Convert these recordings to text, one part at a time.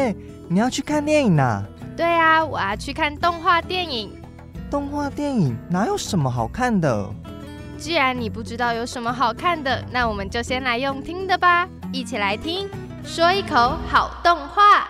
哎，你要去看电影呐？对啊，我要去看动画电影。动画电影哪有什么好看的？既然你不知道有什么好看的，那我们就先来用听的吧，一起来听，说一口好动画。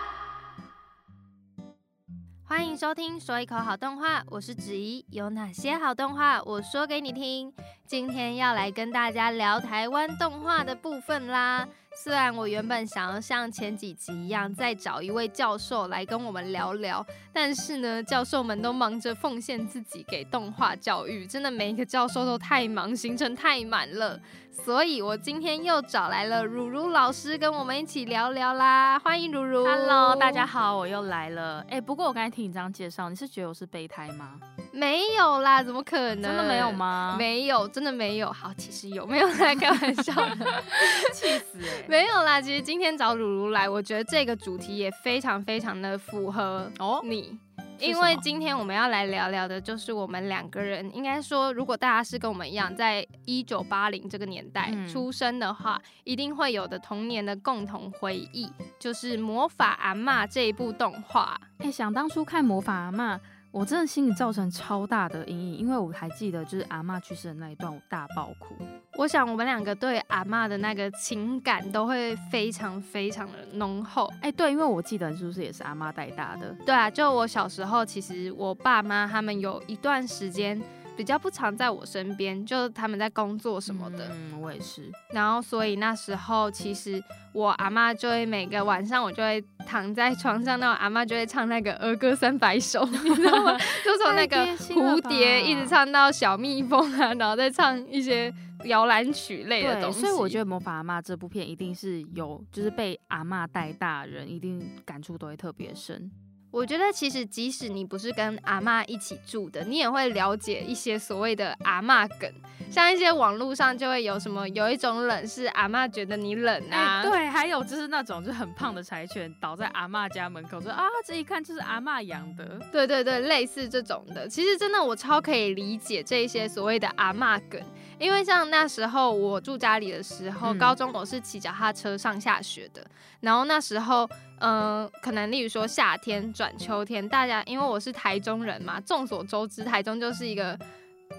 欢迎收听《说一口好动画》，我是子怡。有哪些好动画，我说给你听。今天要来跟大家聊台湾动画的部分啦。虽然我原本想要像前几集一样再找一位教授来跟我们聊聊，但是呢，教授们都忙着奉献自己给动画教育，真的每一个教授都太忙，行程太满了。所以我今天又找来了如如老师跟我们一起聊聊啦。欢迎如如，Hello，大家好，我又来了。哎，不过我刚才听你这样介绍，你是觉得我是备胎吗？没有啦，怎么可能？真的没有吗？没有，真的没有。好，其实有没有在开玩笑？气死哎！没有啦，其实今天找如如来，我觉得这个主题也非常非常的符合哦你，因为今天我们要来聊聊的就是我们两个人，应该说，如果大家是跟我们一样，在一九八零这个年代出生的话，一定会有的童年的共同回忆，就是《魔法阿妈》这一部动画。哎，想当初看《魔法阿妈》。我真的心里造成超大的阴影，因为我还记得就是阿妈去世的那一段，我大爆哭。我想我们两个对阿妈的那个情感都会非常非常的浓厚。哎，对，因为我记得是不是也是阿妈带大的？对啊，就我小时候，其实我爸妈他们有一段时间。比较不常在我身边，就他们在工作什么的。嗯，我也是。然后，所以那时候其实我阿妈就会每个晚上，我就会躺在床上，那阿妈就会唱那个儿歌三百首，你知道吗？就从那个蝴蝶一直唱到小蜜蜂啊，然后再唱一些摇篮曲类的东西。所以我觉得《魔法阿妈》这部片一定是有，就是被阿妈带大人，一定感触都会特别深。我觉得其实即使你不是跟阿妈一起住的，你也会了解一些所谓的阿妈梗，像一些网络上就会有什么有一种冷是阿妈觉得你冷啊，对，还有就是那种就很胖的柴犬倒在阿妈家门口说啊，这一看就是阿妈养的，对对对，类似这种的，其实真的我超可以理解这一些所谓的阿妈梗。因为像那时候我住家里的时候，高中我是骑脚踏车上下学的，然后那时候，嗯，可能例如说夏天转秋天，大家因为我是台中人嘛，众所周知，台中就是一个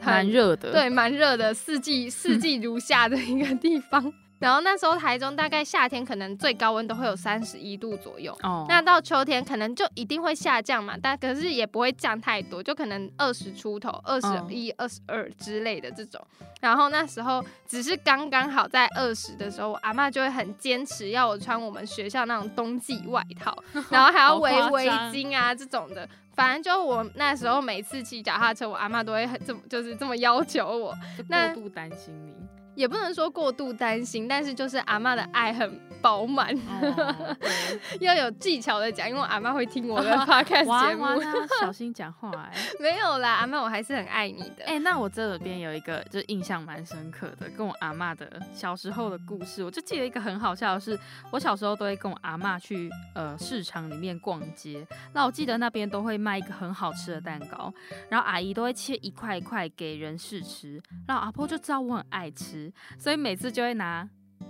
蛮热的，对，蛮热的，四季四季如夏的一个地方。然后那时候台中大概夏天可能最高温都会有三十一度左右，哦，那到秋天可能就一定会下降嘛，但可是也不会降太多，就可能二十出头，二十一、二十二之类的这种。然后那时候只是刚刚好在二十的时候，我阿妈就会很坚持要我穿我们学校那种冬季外套，然后还要围围巾啊这种的。反正就我那时候每次骑脚踏车，我阿妈都会很这么就是这么要求我，过度担心你。也不能说过度担心，但是就是阿妈的爱很饱满，要有技巧的讲，因为阿妈会听我的 podcast 节目，小心讲话哎。没有啦，阿妈我还是很爱你的。哎，那我这边有一个就印象蛮深刻的，跟我阿妈的小时候的故事，我就记得一个很好笑的是，我小时候都会跟我阿妈去呃市场里面逛街，那我记得那边都会卖一个很好吃的蛋糕，然后阿姨都会切一块一块给人试吃，然后阿婆就知道我很爱吃。所以每次就会拿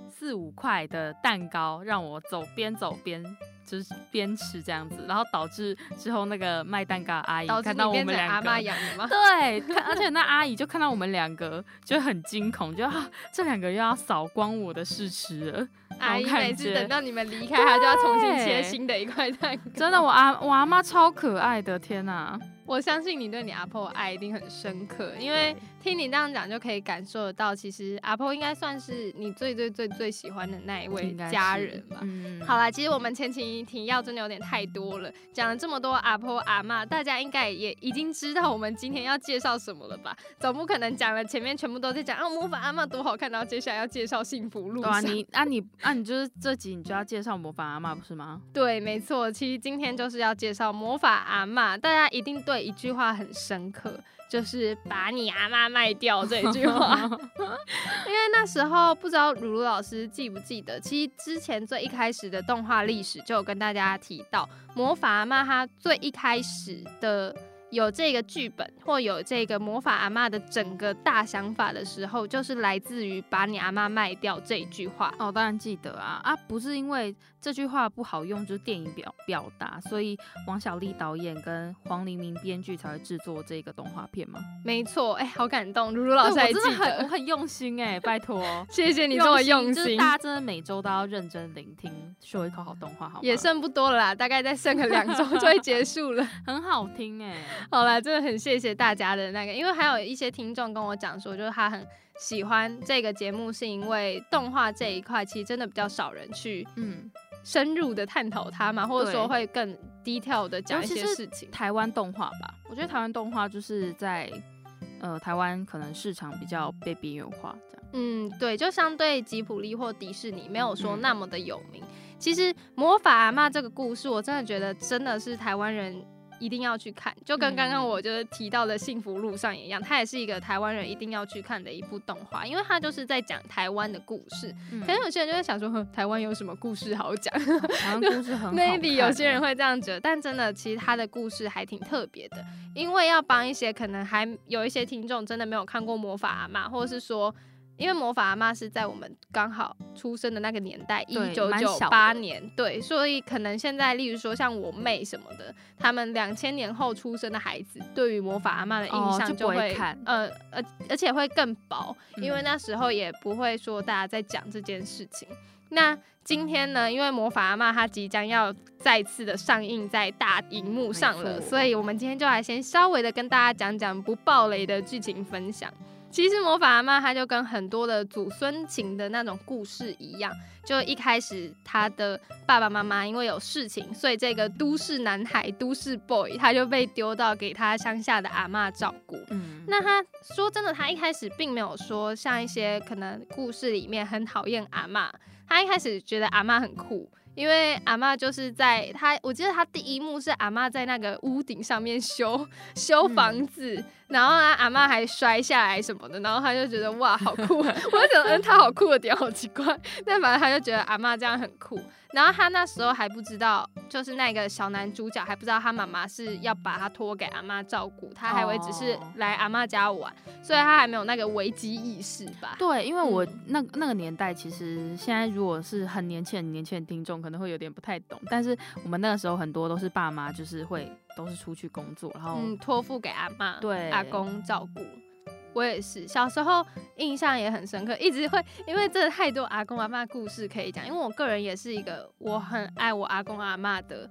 四五块的蛋糕让我走，边走边就是边吃这样子，然后导致之后那个卖蛋糕阿姨看到我们两个，对，而且那阿姨就看到我们两个就很惊恐，就这两个又要扫光我的试吃了。阿姨每次等到你们离开，她就要重新切新的一块蛋糕。真的，我阿我阿妈超可爱的，天哪！我相信你对你阿婆爱一定很深刻，因为听你这样讲就可以感受得到，其实阿婆应该算是你最最最最喜欢的那一位家人吧。好啦，其实我们前情提要真的有点太多了，讲了这么多阿婆阿妈，大家应该也已经知道我们今天要介绍什么了吧？总不可能讲了前面全部都在讲啊魔法阿妈多好看，然后接下来要介绍幸福路。对啊，你啊你啊你就是这集你就要介绍魔法阿妈不是吗？对，没错，其实今天就是要介绍魔法阿妈，大家一定对。一句话很深刻，就是把你阿妈卖掉这一句话。因为那时候不知道鲁鲁老师记不记得，其实之前最一开始的动画历史就有跟大家提到，魔法阿妈她最一开始的。有这个剧本或有这个魔法阿妈的整个大想法的时候，就是来自于把你阿妈卖掉这一句话。哦，当然记得啊啊，不是因为这句话不好用，就是电影表表达，所以王小利导演跟黄黎明编剧才会制作这个动画片吗？没错，哎，好感动，如如老师还记得，我很用心哎，拜托，谢谢你这么用心，大家真的每周都要认真聆听，说一口好动画，好也剩不多了啦，大概再剩个两周就会结束了，很好听哎，好啦，真的很谢谢大家的那个，因为还有一些听众跟我讲说，就是他很。喜欢这个节目是因为动画这一块其实真的比较少人去嗯深入的探讨它嘛，或者说会更低调的讲一些事情。台湾动画吧，我觉得台湾动画就是在呃台湾可能市场比较被边缘化这样。嗯，对，就相对吉普力或迪士尼没有说那么的有名。其实魔法阿妈这个故事，我真的觉得真的是台湾人。一定要去看，就跟刚刚我就是提到的《幸福路上》一样，它也是一个台湾人一定要去看的一部动画，因为它就是在讲台湾的故事。可能有些人就会想说，台湾有什么故事好讲？台湾故事很 maybe 有些人会这样觉得，但真的，其实它的故事还挺特别的，因为要帮一些可能还有一些听众真的没有看过《魔法阿妈》，或者是说。因为魔法阿妈是在我们刚好出生的那个年代，一九九八年，对，所以可能现在，例如说像我妹什么的，他们两千年后出生的孩子，对于魔法阿妈的印象就会，呃，而而且会更薄，因为那时候也不会说大家在讲这件事情。那今天呢，因为魔法阿妈它即将要再次的上映在大荧幕上了，所以我们今天就来先稍微的跟大家讲讲不暴雷的剧情分享。其实魔法阿妈他就跟很多的祖孙情的那种故事一样，就一开始他的爸爸妈妈因为有事情，所以这个都市男孩、都市 boy 他就被丢到给他乡下的阿妈照顾。嗯，那他说真的，他一开始并没有说像一些可能故事里面很讨厌阿妈，他一开始觉得阿妈很酷。因为阿妈就是在她，我记得她第一幕是阿妈在那个屋顶上面修修房子，然后阿阿妈还摔下来什么的，然后她就觉得哇好酷，我就觉得嗯她好酷的点好奇怪，但反正她就觉得阿妈这样很酷。然后他那时候还不知道，就是那个小男主角还不知道他妈妈是要把他托给阿妈照顾，他还会只是来阿妈家玩，所以他还没有那个危机意识吧？对，因为我那那个年代，其实现在如果是很年轻、很年轻的听众，可能会有点不太懂，但是我们那个时候很多都是爸妈，就是会都是出去工作，然后托付给阿妈、对阿公照顾。我也是，小时候印象也很深刻，一直会因为真的太多阿公阿妈故事可以讲。因为我个人也是一个我很爱我阿公阿妈的，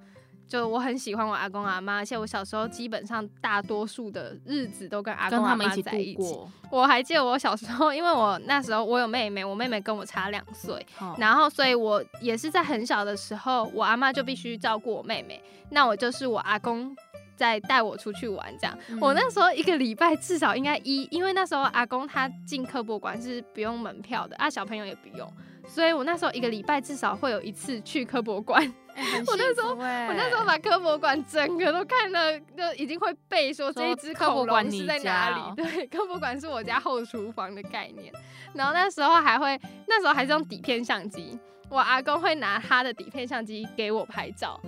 就我很喜欢我阿公阿妈，而且我小时候基本上大多数的日子都跟阿公阿妈一起在一起。我还记得我小时候，因为我那时候我有妹妹，我妹妹跟我差两岁，然后所以我也是在很小的时候，我阿妈就必须照顾我妹妹，那我就是我阿公。在带我出去玩，这样我那时候一个礼拜至少应该一，因为那时候阿公他进科博馆是不用门票的啊，小朋友也不用，所以我那时候一个礼拜至少会有一次去科博馆。我那时候我那时候把科博馆整个都看了，就已经会背说这一只科博馆是在哪里。对，科博馆是我家后厨房的概念。然后那时候还会，那时候还是用底片相机，我阿公会拿他的底片相机给我拍照。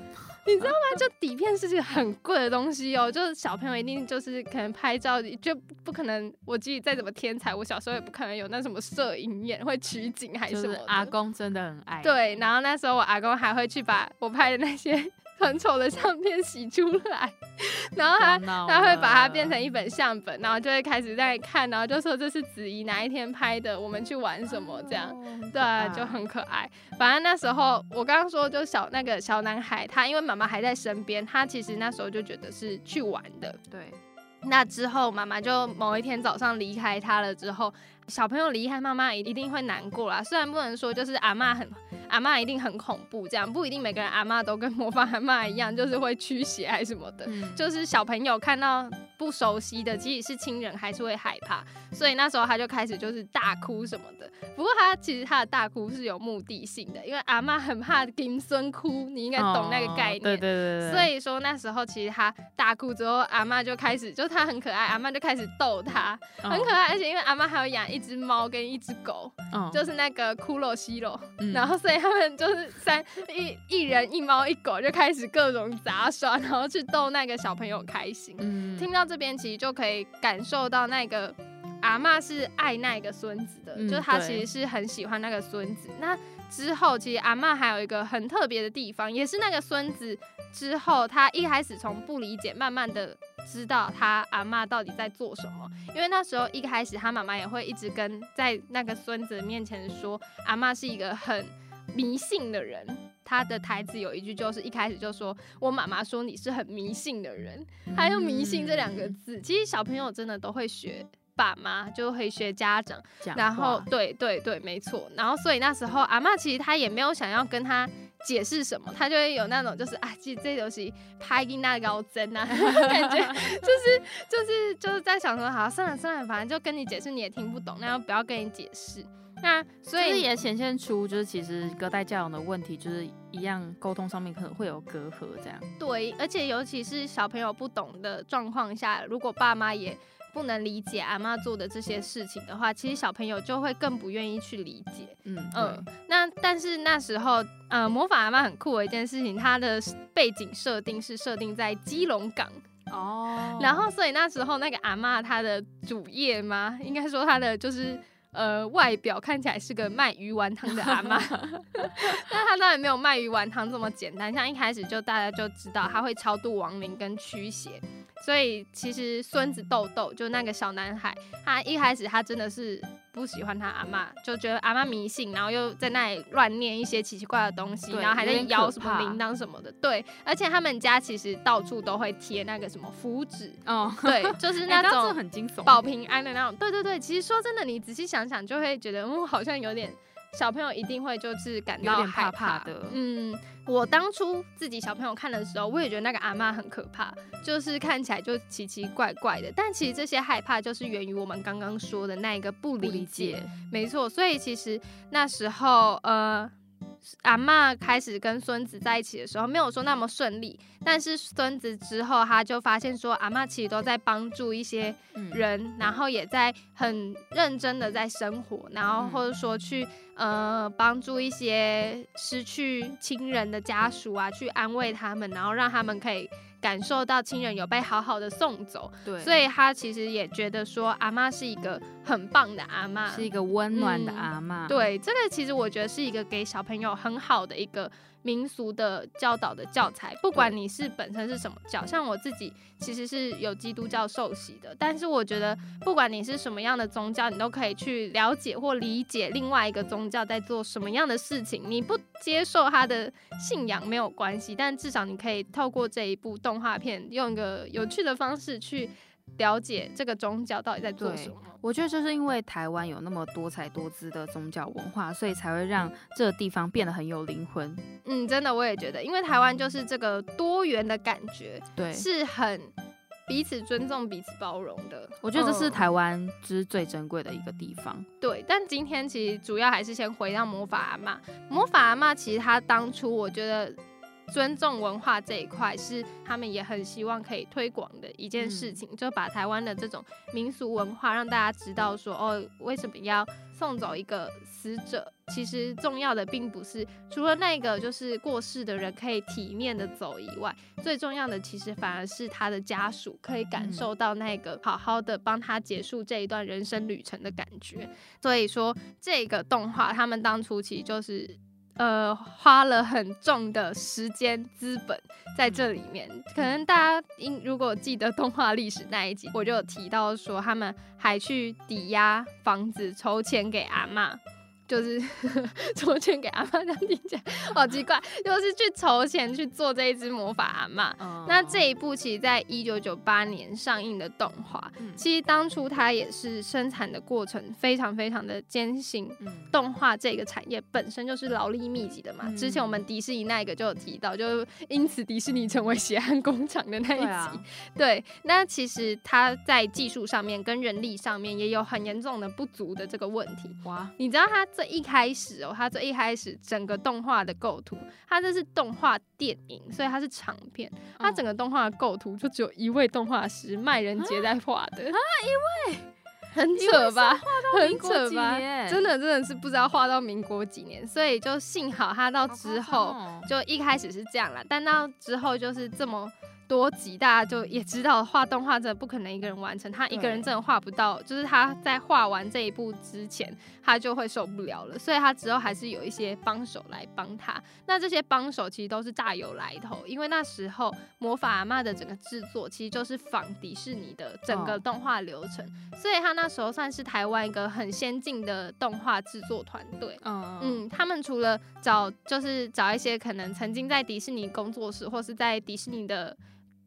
你知道吗？就底片是件很贵的东西哦，就是小朋友一定就是可能拍照就不可能，我自己再怎么天才，我小时候也不可能有那什么摄影眼会取景还是什么。阿公真的很爱。对，然后那时候我阿公还会去把我拍的那些。很丑的相片洗出来，然后他他会把它变成一本相本，然后就会开始在看，然后就说这是子怡哪一天拍的，我们去玩什么这样，对啊，就很可爱。反正那时候我刚刚说就小那个小男孩，他因为妈妈还在身边，他其实那时候就觉得是去玩的。对，那之后妈妈就某一天早上离开他了之后。小朋友离开妈妈一一定会难过啦，虽然不能说就是阿妈很阿妈一定很恐怖，这样不一定每个人阿妈都跟魔法阿妈一样，就是会驱邪还是什么的，就是小朋友看到不熟悉的，即使是亲人还是会害怕，所以那时候他就开始就是大哭什么的。不过他其实他的大哭是有目的性的，因为阿妈很怕金孙哭，你应该懂那个概念。对对对。所以说那时候其实他大哭之后，阿妈就开始就他很可爱，阿妈就开始逗他，很可爱，而且因为阿妈还有养。一只猫跟一只狗，就是那个骷髅西罗，然后所以他们就是三一一人一猫一狗就开始各种杂耍，然后去逗那个小朋友开心。听到这边其实就可以感受到那个阿妈是爱那个孙子的，就他其实是很喜欢那个孙子。那之后，其实阿妈还有一个很特别的地方，也是那个孙子之后，他一开始从不理解，慢慢的知道他阿妈到底在做什么。因为那时候一开始，他妈妈也会一直跟在那个孙子面前说，阿妈是一个很迷信的人。他的台词有一句就是一开始就说我妈妈说你是很迷信的人，还用迷信这两个字。其实小朋友真的都会学。爸妈就会学家长，然后对对对，没错。然后所以那时候阿妈其实她也没有想要跟他解释什么，他就会有那种就是啊，其实这东西拍给那高真啊，感觉就是就是就是在想说，好算了算了，反正就跟你解释你也听不懂，那不要跟你解释。那所以也显现出就是其实隔代教养的问题，就是一样沟通上面可能会有隔阂这样。对，而且尤其是小朋友不懂的状况下，如果爸妈也。不能理解阿妈做的这些事情的话，其实小朋友就会更不愿意去理解。嗯嗯，那但是那时候，呃，魔法阿妈很酷的一件事情，它的背景设定是设定在基隆港哦，然后所以那时候那个阿妈她的主业吗？应该说她的就是呃外表看起来是个卖鱼丸汤的阿妈，但她当然没有卖鱼丸汤这么简单，像一开始就大家就知道她会超度亡灵跟驱邪。所以其实孙子豆豆就那个小男孩，他一开始他真的是不喜欢他阿妈，就觉得阿妈迷信，然后又在那里乱念一些奇奇怪的东西，然后还在摇什么铃铛什么的。对，而且他们家其实到处都会贴那个什么符纸，哦，对，就是那种很惊悚、保平安的那种。对对对，其实说真的，你仔细想想就会觉得，嗯，好像有点。小朋友一定会就是感到害怕的。嗯，我当初自己小朋友看的时候，我也觉得那个阿妈很可怕，就是看起来就奇奇怪怪的。但其实这些害怕就是源于我们刚刚说的那一个不理解。没错，所以其实那时候呃。阿妈开始跟孙子在一起的时候，没有说那么顺利。但是孙子之后，他就发现说，阿妈其实都在帮助一些人，然后也在很认真的在生活，然后或者说去呃帮助一些失去亲人的家属啊，去安慰他们，然后让他们可以。感受到亲人有被好好的送走，对，所以他其实也觉得说阿妈是一个很棒的阿妈，是一个温暖的阿妈。对，这个其实我觉得是一个给小朋友很好的一个。民俗的教导的教材，不管你是本身是什么教，像我自己其实是有基督教受洗的，但是我觉得不管你是什么样的宗教，你都可以去了解或理解另外一个宗教在做什么样的事情。你不接受他的信仰没有关系，但至少你可以透过这一部动画片，用一个有趣的方式去。了解这个宗教到底在做什么？我觉得就是因为台湾有那么多彩多姿的宗教文化，所以才会让这个地方变得很有灵魂。嗯，真的，我也觉得，因为台湾就是这个多元的感觉，对，是很彼此尊重、彼此包容的。我觉得这是台湾之最珍贵的一个地方。对，但今天其实主要还是先回到魔法阿妈。魔法阿妈其实他当初，我觉得。尊重文化这一块是他们也很希望可以推广的一件事情，就把台湾的这种民俗文化让大家知道，说哦，为什么要送走一个死者？其实重要的并不是除了那个就是过世的人可以体面的走以外，最重要的其实反而是他的家属可以感受到那个好好的帮他结束这一段人生旅程的感觉。所以说，这个动画他们当初其实就是。呃，花了很重的时间资本在这里面，可能大家应如果记得动画历史那一集，我就有提到说，他们还去抵押房子筹钱给阿妈。就是 筹钱给阿妈，这样听起来好奇怪。就是去筹钱去做这一只魔法阿妈。那这一部其实在一九九八年上映的动画，其实当初它也是生产的过程非常非常的艰辛。动画这个产业本身就是劳力密集的嘛。之前我们迪士尼那一个就有提到，就因此迪士尼成为血汗工厂的那一集。对，那其实它在技术上面跟人力上面也有很严重的不足的这个问题。哇，你知道它这一开始哦，它这一开始整个动画的构图，它这是动画电影，所以它是长片。它整个动画的构图就只有一位动画师麦人杰在画的。啊，一位？很扯吧，很扯吧，真的真的是不知道画到民国几年。所以就幸好他到之后就一开始是这样了，但到之后就是这么多集，大家就也知道画动画真的不可能一个人完成，他一个人真的画不到，就是他在画完这一步之前，他就会受不了了，所以他之后还是有一些帮手来帮他。那这些帮手其实都是大有来头，因为那时候魔法阿妈的整个制作其实就是仿迪士尼的整个动画流程，所以他那时候算是台湾一个很先进的动画制作团队。嗯嗯，他们除了找就是找一些可能曾经在迪士尼工作室或是在迪士尼的。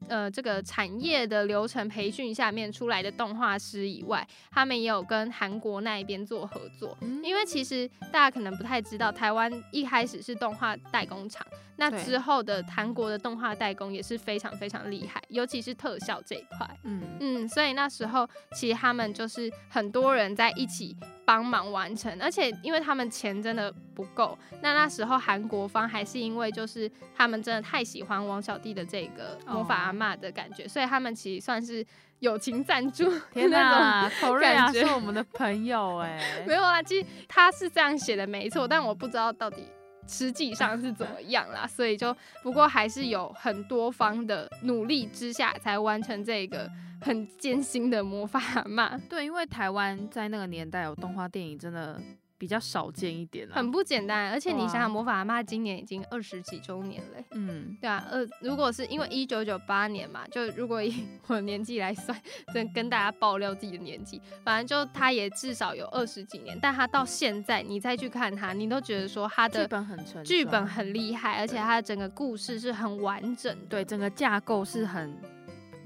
呃，这个产业的流程培训下面出来的动画师以外，他们也有跟韩国那一边做合作。因为其实大家可能不太知道，台湾一开始是动画代工厂，那之后的韩国的动画代工也是非常非常厉害，尤其是特效这一块。嗯嗯，所以那时候其实他们就是很多人在一起。帮忙完成，而且因为他们钱真的不够，那那时候韩国方还是因为就是他们真的太喜欢王小弟的这个魔法阿妈的感觉，所以他们其实算是友情赞助。天哪，口瑞啊是我们的朋友哎，没有啊，其实他是这样写的没错，但我不知道到底实际上是怎么样啦，所以就不过还是有很多方的努力之下才完成这个。很艰辛的魔法嘛，对，因为台湾在那个年代有动画电影，真的比较少见一点，很不简单。而且你想想，魔法阿妈今年已经二十几周年了，嗯，对啊，呃，如果是因为一九九八年嘛，就如果以我年纪来算，真跟大家爆料自己的年纪，反正就他也至少有二十几年，但他到现在你再去看他，你都觉得说他的剧本很成，剧本很厉害，而且他的整个故事是很完整，对，整个架构是很。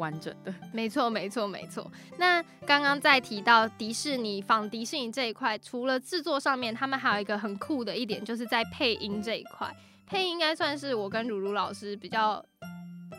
完整的，没错，没错，没错。那刚刚在提到迪士尼仿迪士尼这一块，除了制作上面，他们还有一个很酷的一点，就是在配音这一块，配音应该算是我跟如如老师比较。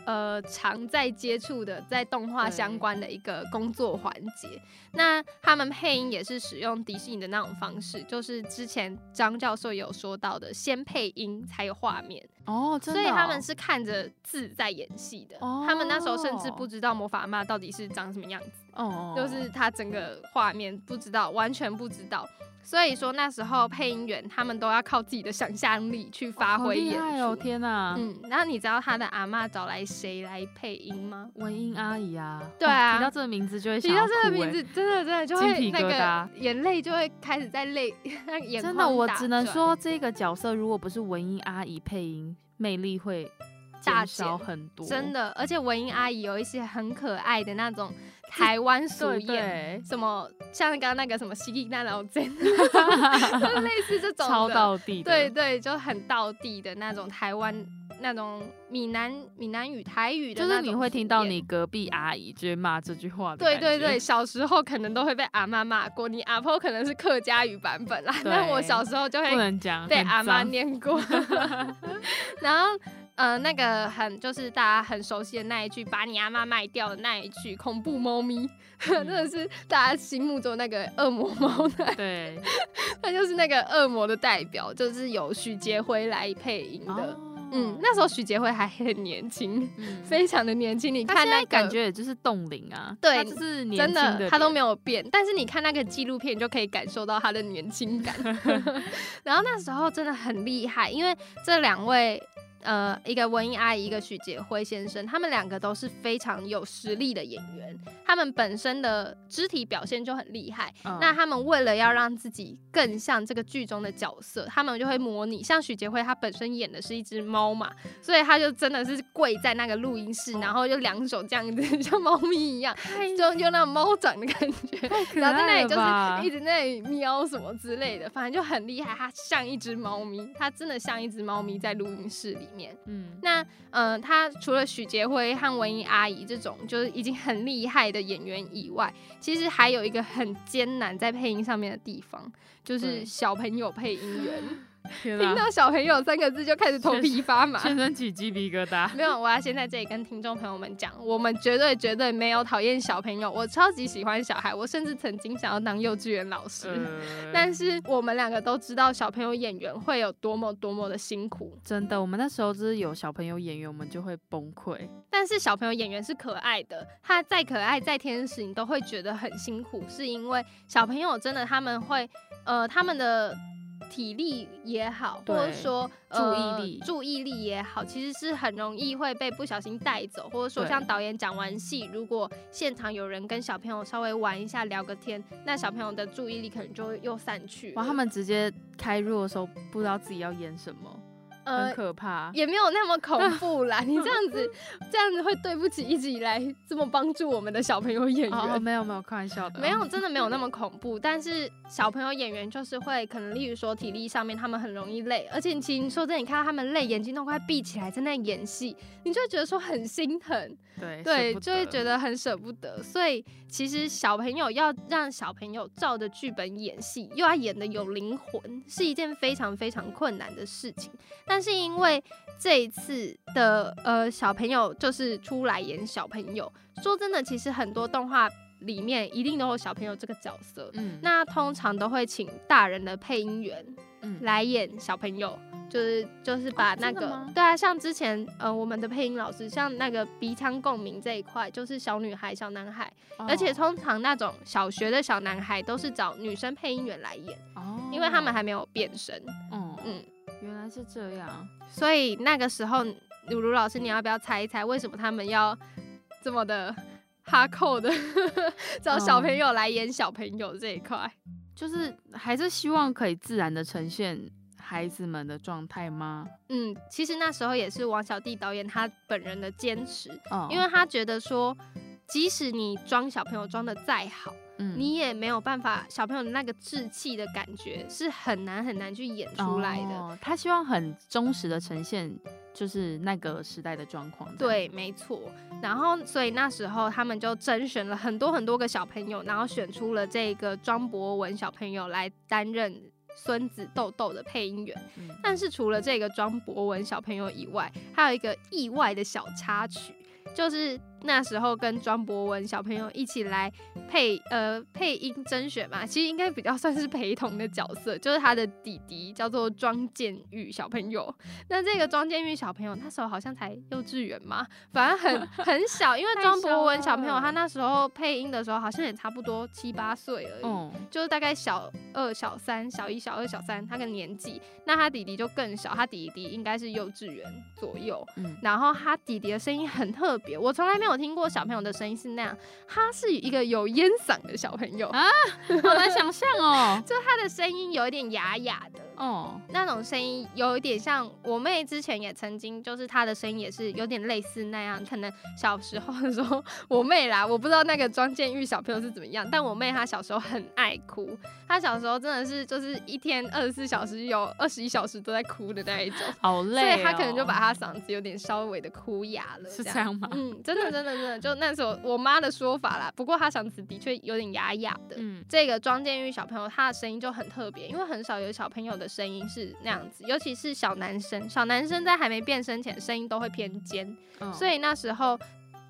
呃，常在接触的在动画相关的一个工作环节，那他们配音也是使用迪士尼的那种方式，就是之前张教授有说到的，先配音才有画面哦，所以他们是看着字在演戏的，哦他们那时候甚至不知道魔法阿妈到底是长什么样子，哦，就是他整个画面不知道，完全不知道。所以说那时候配音员他们都要靠自己的想象力去发挥演出。天哪！嗯，然后你知道他的阿妈找来谁来配音吗？文英阿姨啊。对啊。提到这个名字就会提到这个名字，真的真的就会那个眼泪就会开始在泪，眼真的，我只能说这个角色如果不是文英阿姨配音，魅力会大少很多。真的，而且文英阿姨有一些很可爱的那种。台湾俗谚，什么像刚刚那个什么西那老真，类似这种超到地，对对，就很到地的那种台湾那种闽南闽南语台语的，就是你会听到你隔壁阿姨就会骂这句话的。对对对，小时候可能都会被阿妈骂过，你阿婆可能是客家语版本啦，但 我小时候就会不能讲被阿妈念过，然后。呃，那个很就是大家很熟悉的那一句，把你阿妈卖掉的那一句，恐怖猫咪，真的是大家心目中那个恶魔猫的，对，它就是那个恶魔的代表，就是由许杰辉来配音的。嗯，那时候徐杰辉还很年轻，非常的年轻。你看那感觉也就是冻龄啊，对，就是真的他都没有变。但是你看那个纪录片，就可以感受到他的年轻感。然后那时候真的很厉害，因为这两位。呃，一个文英阿姨，一个许杰辉先生，他们两个都是非常有实力的演员，他们本身的肢体表现就很厉害。那他们为了要让自己更像这个剧中的角色，他们就会模拟。像许杰辉，他本身演的是一只猫嘛，所以他就真的是跪在那个录音室，然后就两手这样子，像猫咪一样，就用那种猫掌的感觉。然后在那里就是一直在那里喵什么之类的，反正就很厉害。他像一只猫咪，他真的像一只猫咪在录音室里。面，嗯，那，嗯，他除了许杰辉和文英阿姨这种就是已经很厉害的演员以外，其实还有一个很艰难在配音上面的地方，就是小朋友配音员。听到小朋友三个字就开始头皮发麻，全身起鸡皮疙瘩。没有，我要先在这里跟听众朋友们讲，我们绝对绝对没有讨厌小朋友，我超级喜欢小孩，我甚至曾经想要当幼稚园老师。但是我们两个都知道小朋友演员会有多么多么的辛苦，真的，我们那时候就是有小朋友演员，我们就会崩溃。但是小朋友演员是可爱的，他再可爱再天使，你都会觉得很辛苦，是因为小朋友真的他们会，呃，他们的。体力也好，或者说注意力注意力也好，其实是很容易会被不小心带走，或者说像导演讲完戏，如果现场有人跟小朋友稍微玩一下聊个天，那小朋友的注意力可能就又散去。哇，他们直接开入的时候不知道自己要演什么。很可怕，也没有那么恐怖啦。你这样子，这样子会对不起一直以来这么帮助我们的小朋友演员。没有没有，开玩笑的。没有，真的没有那么恐怖。但是小朋友演员就是会，可能例如说体力上面，他们很容易累。而且其实说真的，你看到他们累，眼睛都快闭起来在那演戏，你就会觉得说很心疼。对对，就会觉得很舍不得。所以其实小朋友要让小朋友照着剧本演戏，又要演的有灵魂，是一件非常非常困难的事情。但是因为这一次的呃小朋友就是出来演小朋友，说真的，其实很多动画里面一定都有小朋友这个角色，嗯，那通常都会请大人的配音员，嗯，来演小朋友，就是就是把那个对啊，像之前呃我们的配音老师，像那个鼻腔共鸣这一块，就是小女孩、小男孩，而且通常那种小学的小男孩都是找女生配音员来演，哦，因为他们还没有变声，嗯嗯。是这样，所以那个时候，鲁鲁老师，你要不要猜一猜，为什么他们要这么的哈扣的 找小朋友来演小朋友这一块？就是还是希望可以自然的呈现孩子们的状态吗？嗯，其实那时候也是王小弟导演他本人的坚持，因为他觉得说，即使你装小朋友装的再好。你也没有办法，小朋友的那个稚气的感觉是很难很难去演出来的。他希望很忠实的呈现，就是那个时代的状况。对，没错。然后，所以那时候他们就甄选了很多很多个小朋友，然后选出了这个庄博文小朋友来担任孙子豆豆的配音员。但是除了这个庄博文小朋友以外，还有一个意外的小插曲，就是。那时候跟庄博文小朋友一起来配呃配音甄选嘛，其实应该比较算是陪同的角色，就是他的弟弟叫做庄建玉小朋友。那这个庄建玉小朋友那时候好像才幼稚园嘛，反正很 很小，因为庄博文小朋友他那时候配音的时候好像也差不多七八岁而已，就是大概小二、小三、小一、小二、小三他个年纪。那他弟弟就更小，他弟弟应该是幼稚园左右。嗯，然后他弟弟的声音很特别，我从来没有。我听过小朋友的声音是那样，他是一个有烟嗓的小朋友啊，好难想象哦，就他的声音有一点哑哑的。哦，那种声音有一点像我妹之前也曾经，就是她的声音也是有点类似那样。可能小时候的时候，我妹啦，我不知道那个庄建玉小朋友是怎么样，但我妹她小时候很爱哭，她小时候真的是就是一天二十四小时有二十一小时都在哭的那一种，好累。所以她可能就把她嗓子有点稍微的哭哑了，是这样吗？嗯，真的真的真的真的，就那时候我妈的说法啦。不过她嗓子的确有点哑哑的。嗯，这个庄建玉小朋友他的声音就很特别，因为很少有小朋友的。声音是那样子，尤其是小男生，小男生在还没变声前，声音都会偏尖，所以那时候。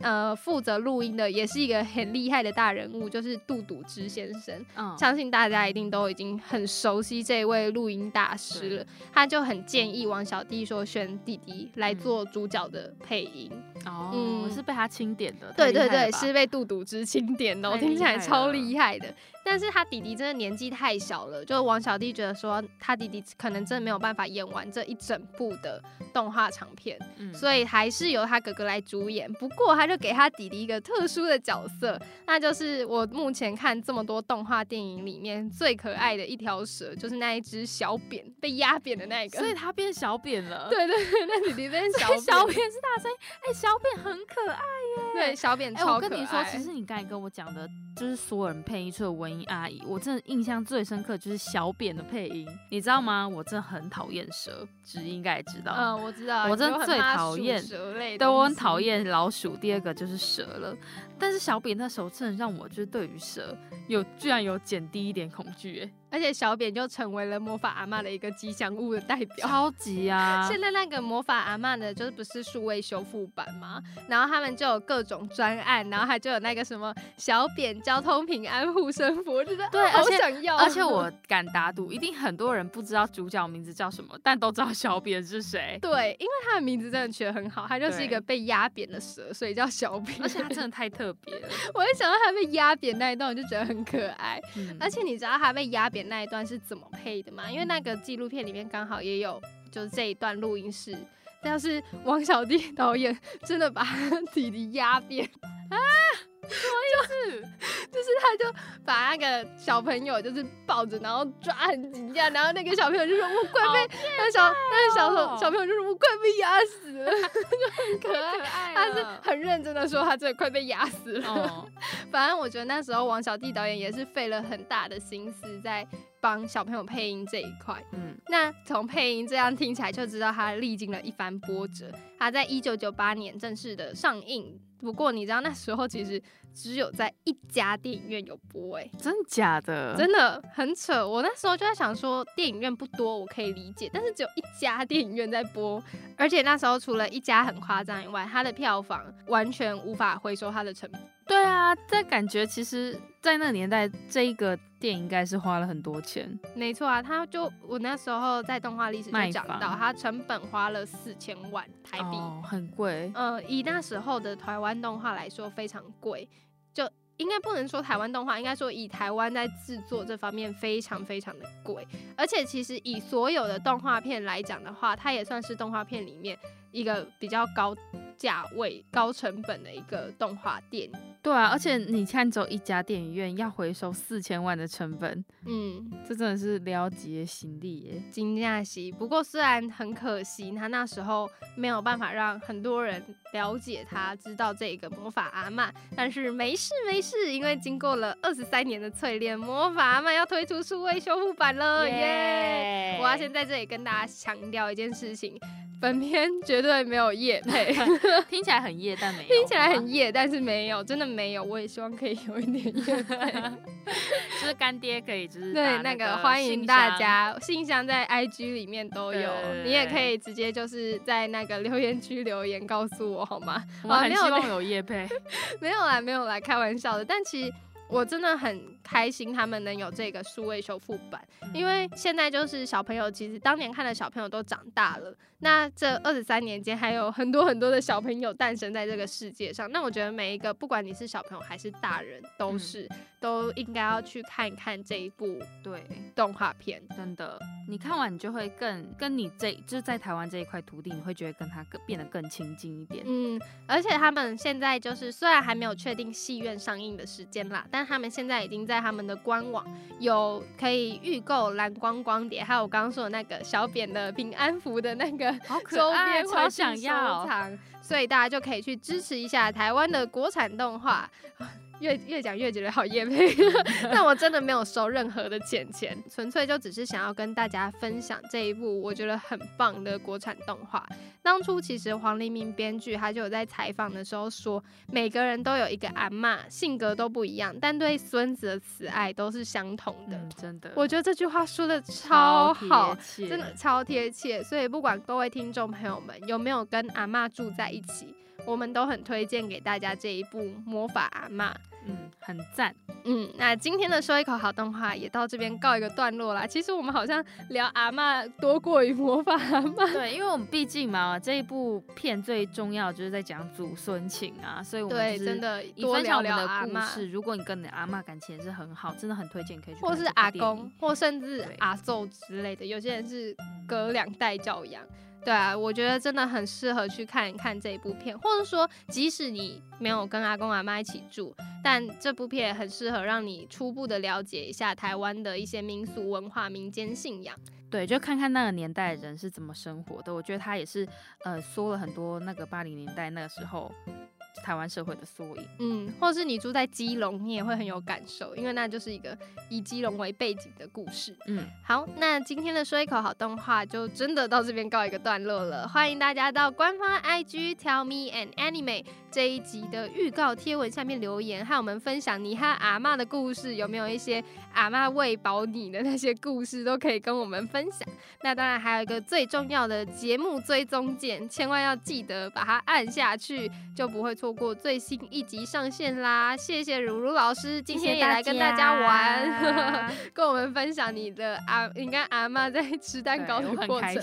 呃，负责录音的也是一个很厉害的大人物，就是杜笃之先生。嗯，相信大家一定都已经很熟悉这位录音大师了。他就很建议王小弟说选弟弟来做主角的配音。哦，嗯，是被他钦点的。对对对，是被杜笃之钦点的，我听起来超厉害的。但是他弟弟真的年纪太小了，就王小弟觉得说他弟弟可能真的没有办法演完这一整部的动画长片，所以还是由他哥哥来主演。不过他就。就给他弟弟一个特殊的角色，那就是我目前看这么多动画电影里面最可爱的一条蛇，就是那一只小扁被压扁的那个，所以他变小扁了。对对对，那弟弟变小扁，小扁是大声音，哎，小扁很可爱耶。对，小扁超可爱。我跟你说，其实你刚才跟我讲的，就是所有人配音出的文音阿姨，我真的印象最深刻就是小扁的配音，你知道吗？我真的很讨厌蛇，只应该也知道。嗯，我知道。我真的最讨厌蛇类，对我很讨厌老鼠。第第二个就是蛇了，但是小比那时候真的让我就是对于蛇有居然有减低一点恐惧哎。而且小扁就成为了魔法阿妈的一个吉祥物的代表，超级啊！现在那个魔法阿妈的，就是不是数位修复版吗？然后他们就有各种专案，然后还就有那个什么小扁交通平安护身符，我觉得对，好想要。而且我敢打赌，一定很多人不知道主角名字叫什么，但都知道小扁是谁。对，因为他的名字真的取得很好，他就是一个被压扁的蛇，所以叫小扁。而且他 真的太特别了。我一想到他被压扁那一段，我就觉得很可爱。而且你知道他被压扁。那一段是怎么配的吗？因为那个纪录片里面刚好也有，就是这一段录音室。要是王小弟 导演真的把弟弟压扁啊，什么意思？就是他就把那个小朋友就是抱着，然后抓很紧这样，然后那个小朋友就说：“我快被……” 那小那个小小小朋友就说：“我快被压死了。”就很可爱，他是很认真的说他真的快被压死了。反正我觉得那时候王小弟导演也是费了很大的心思在。帮小朋友配音这一块，嗯，那从配音这样听起来就知道他历经了一番波折。他在一九九八年正式的上映，不过你知道那时候其实只有在一家电影院有播，哎，真的假的？真的很扯。我那时候就在想说，电影院不多，我可以理解，但是只有一家电影院在播，而且那时候除了一家很夸张以外，它的票房完全无法回收它的成本。对啊，这感觉其实，在那个年代，这一个电影应该是花了很多钱。没错啊，他就我那时候在动画历史就讲到，它成本花了四千万台币，很贵。呃，以那时候的台湾动画来说，非常贵。就应该不能说台湾动画，应该说以台湾在制作这方面非常非常的贵。而且其实以所有的动画片来讲的话，它也算是动画片里面一个比较高。价位高成本的一个动画电影，对啊，而且你看，走一家电影院要回收四千万的成本，嗯，这真的是了结行李耶，惊讶喜。不过虽然很可惜，他那时候没有办法让很多人了解他，知道这个魔法阿曼，但是没事没事，因为经过了二十三年的淬炼，魔法阿曼要推出数位修复版了耶！我要先在这里跟大家强调一件事情。本片绝对没有夜配，听起来很夜，但没有。听起来很夜，但是没有，真的没有。我也希望可以有一点夜配，就是干爹可以，就是对那个欢迎大家，信箱在 IG 里面都有，你也可以直接就是在那个留言区留言告诉我好吗？我很希望有夜配，没有啦，没有啦，开玩笑的。但其实。我真的很开心，他们能有这个数位修复版，因为现在就是小朋友，其实当年看的小朋友都长大了。那这二十三年间，还有很多很多的小朋友诞生在这个世界上。那我觉得每一个，不管你是小朋友还是大人，都是都应该要去看一看这一部对动画片。真的，你看完你就会更跟你这就是在台湾这一块土地，你会觉得跟他更变得更亲近一点。嗯，而且他们现在就是虽然还没有确定戏院上映的时间啦，但他们现在已经在他们的官网有可以预购蓝光光碟，还有我刚刚说的那个小扁的平安符的那个周边，超想要，所以大家就可以去支持一下台湾的国产动画。越越讲越觉得好厌配，但我真的没有收任何的钱钱，纯粹就只是想要跟大家分享这一部我觉得很棒的国产动画。当初其实黄黎明编剧他就有在采访的时候说，每个人都有一个阿妈，性格都不一样，但对孙子的慈爱都是相同的。真的，我觉得这句话说的超好，真的超贴切。所以不管各位听众朋友们有没有跟阿妈住在一起。我们都很推荐给大家这一部《魔法阿妈》，嗯，很赞，嗯。那今天的说一口好动画也到这边告一个段落啦。其实我们好像聊阿妈多过于魔法阿妈，对，因为我们毕竟嘛，这一部片最重要就是在讲祖孙情啊，所以我们真的多分享我们的故事。如果你跟你阿妈感情也是很好，真的很推荐可以去，或是阿公，或甚至阿寿之类的。有些人是隔两代教养。对啊，我觉得真的很适合去看一看这一部片，或者说，即使你没有跟阿公阿妈一起住，但这部片很适合让你初步的了解一下台湾的一些民俗文化、民间信仰。对，就看看那个年代人是怎么生活的。我觉得他也是，呃，说了很多那个八零年代那个时候。台湾社会的缩影，嗯，或者是你住在基隆，你也会很有感受，因为那就是一个以基隆为背景的故事，嗯，好，那今天的说一口好动画就真的到这边告一个段落了，欢迎大家到官方 IG Tell Me an Anime 这一集的预告贴文下面留言，和我们分享你和阿妈的故事，有没有一些阿妈喂饱你的那些故事，都可以跟我们分享。那当然还有一个最重要的节目追踪键，千万要记得把它按下去，就不会。错过最新一集上线啦！谢谢如如老师今天也来跟大家玩，跟我们分享你的阿，你跟阿妈在吃蛋糕的过程，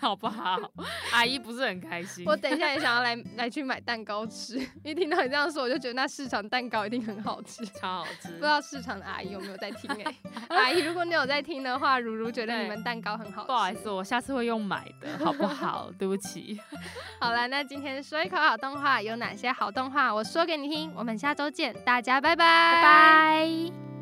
好不好？阿姨不是很开心。我等一下也想要来来去买蛋糕吃，一听到你这样说，我就觉得那市场蛋糕一定很好吃，超好吃。不知道市场的阿姨有没有在听？哎，阿姨，如果你有在听的话，如如觉得你们蛋糕很好吃。不好意思，我下次会用买的，好不好？对不起。好了，那今天说一口好动画有哪些好动画？我说给你听。我们下周见，大家拜拜，拜拜。